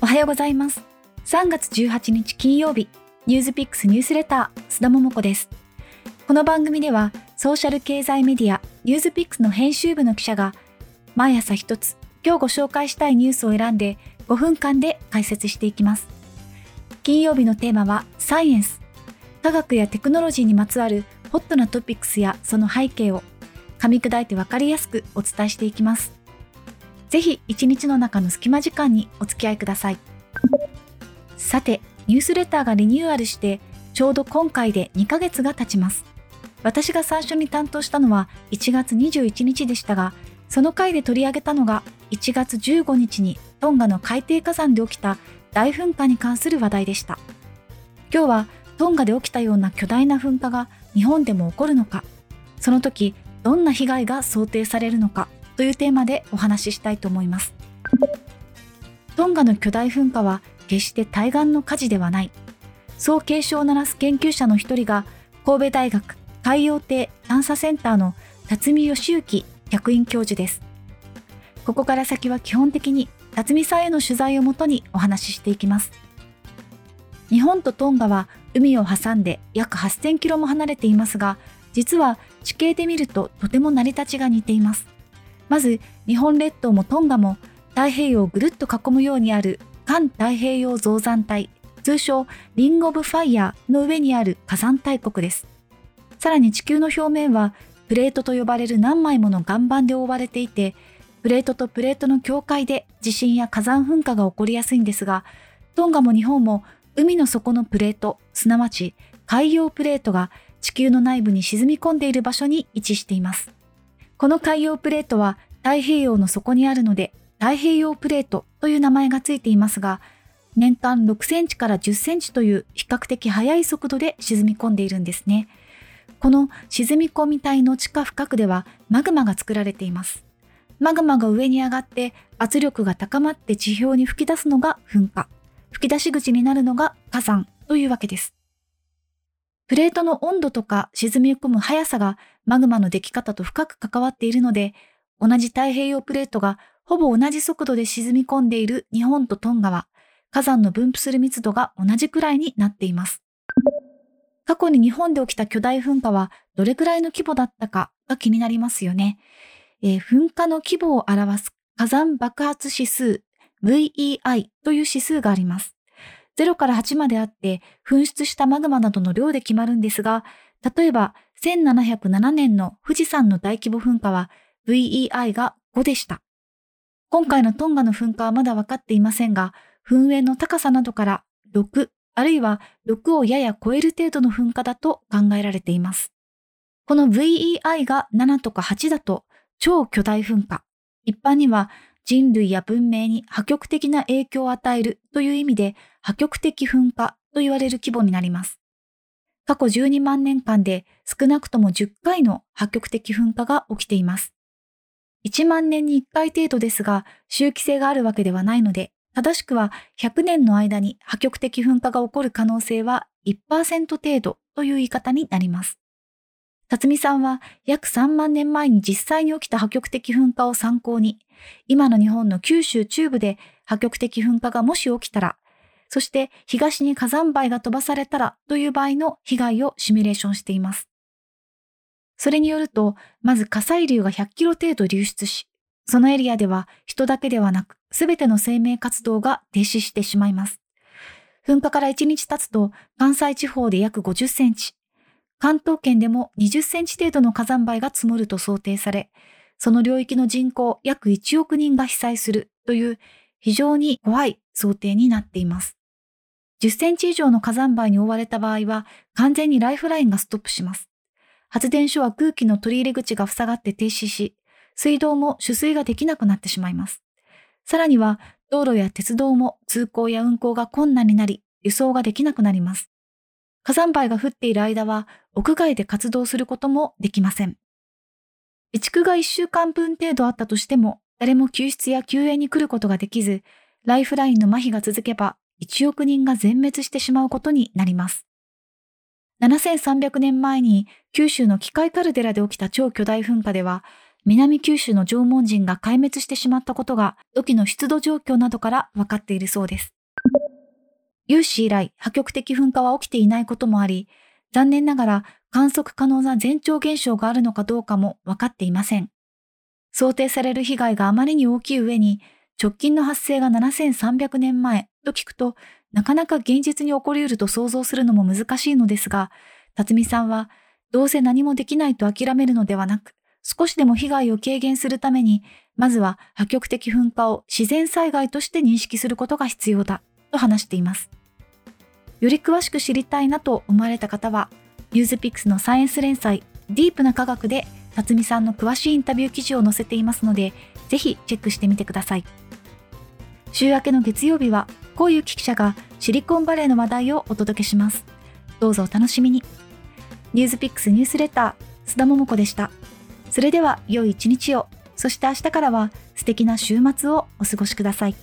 おはようございます。3月18日金曜日、ニュースピックスニュースレター、須田桃子です。この番組では、ソーシャル経済メディア、ニュースピックスの編集部の記者が、毎朝一つ、今日ご紹介したいニュースを選んで、5分間で解説していきます。金曜日のテーマは、サイエンス。科学やテクノロジーにまつわるホットなトピックスやその背景を、噛み砕いてわかりやすくお伝えしていきます。ぜひ一日の中の隙間時間にお付き合いください。さて、ニュースレターがリニューアルして、ちょうど今回で2ヶ月が経ちます。私が最初に担当したのは1月21日でしたが、その回で取り上げたのが1月15日にトンガの海底火山で起きた大噴火に関する話題でした。今日はトンガで起きたような巨大な噴火が日本でも起こるのか、その時どんな被害が想定されるのか、というテーマでお話ししたいと思います。トンガの巨大噴火は決して対岸の火事ではない。そう警鐘を鳴らす研究者の一人が神戸大学海洋艇探査センターの辰巳義行客員教授です。ここから先は基本的に辰巳さんへの取材をもとにお話ししていきます。日本とトンガは海を挟んで約8000キロも離れていますが、実は地形で見るととても成り立ちが似ています。まず日本列島もトンガも太平洋をぐるっと囲むようにある環太平洋増山帯、通称リング・オブ・ファイヤーの上にある火山大国です。さらに地球の表面はプレートと呼ばれる何枚もの岩盤で覆われていて、プレートとプレートの境界で地震や火山噴火が起こりやすいんですが、トンガも日本も海の底のプレート、すなわち海洋プレートが地球の内部に沈み込んでいる場所に位置しています。この海洋プレートは太平洋の底にあるので太平洋プレートという名前がついていますが、年間6センチから10センチという比較的速い速度で沈み込んでいるんですね。この沈み込み帯の地下深くではマグマが作られています。マグマが上に上がって圧力が高まって地表に吹き出すのが噴火。吹き出し口になるのが火山というわけです。プレートの温度とか沈み込む速さがマグマの出来方と深く関わっているので、同じ太平洋プレートがほぼ同じ速度で沈み込んでいる日本とトンガは、火山の分布する密度が同じくらいになっています。過去に日本で起きた巨大噴火はどれくらいの規模だったかが気になりますよね。えー、噴火の規模を表す火山爆発指数 VEI という指数があります。0から8まであって、噴出したマグマなどの量で決まるんですが、例えば1707年の富士山の大規模噴火は VEI が5でした。今回のトンガの噴火はまだ分かっていませんが、噴煙の高さなどから6、あるいは6をやや超える程度の噴火だと考えられています。この VEI が7とか8だと超巨大噴火。一般には人類や文明に破局的な影響を与えるという意味で破局的噴火と言われる規模になります。過去12万年間で少なくとも10回の破局的噴火が起きています。1万年に1回程度ですが、周期性があるわけではないので、正しくは100年の間に破局的噴火が起こる可能性は1%程度という言い方になります。辰巳さんは約3万年前に実際に起きた破局的噴火を参考に、今の日本の九州中部で破局的噴火がもし起きたら、そして東に火山灰が飛ばされたらという場合の被害をシミュレーションしています。それによると、まず火砕流が100キロ程度流出し、そのエリアでは人だけではなく、すべての生命活動が停止してしまいます。噴火から1日経つと、関西地方で約50センチ、関東圏でも20センチ程度の火山灰が積もると想定され、その領域の人口約1億人が被災するという非常に怖い想定になっています。10センチ以上の火山灰に覆われた場合は完全にライフラインがストップします。発電所は空気の取り入れ口が塞がって停止し、水道も取水ができなくなってしまいます。さらには道路や鉄道も通行や運行が困難になり、輸送ができなくなります。火山灰が降っている間は屋外で活動することもできません。備蓄が1週間分程度あったとしても、誰も救出や救援に来ることができず、ライフラインの麻痺が続けば、1億人が全滅してしまうことになります。7300年前に九州の機械カルデラで起きた超巨大噴火では、南九州の縄文人が壊滅してしまったことが土器の出土状況などから分かっているそうです。有史以来破局的噴火は起きていないこともあり、残念ながら観測可能な前兆現象があるのかどうかも分かっていません。想定される被害があまりに大きい上に、直近の発生が7300年前と聞くと、なかなか現実に起こり得ると想像するのも難しいのですが、辰巳さんは、どうせ何もできないと諦めるのではなく、少しでも被害を軽減するために、まずは破局的噴火を自然災害として認識することが必要だ、と話しています。より詳しく知りたいなと思われた方は、ニュースピックスのサイエンス連載、ディープな科学で、辰巳さんの詳しいインタビュー記事を載せていますので、ぜひチェックしてみてください。週明けの月曜日は、こういう記者がシリコンバレーの話題をお届けします。どうぞお楽しみに。ニュースピックスニュースレター、須田桃子でした。それでは良い一日を、そして明日からは素敵な週末をお過ごしください。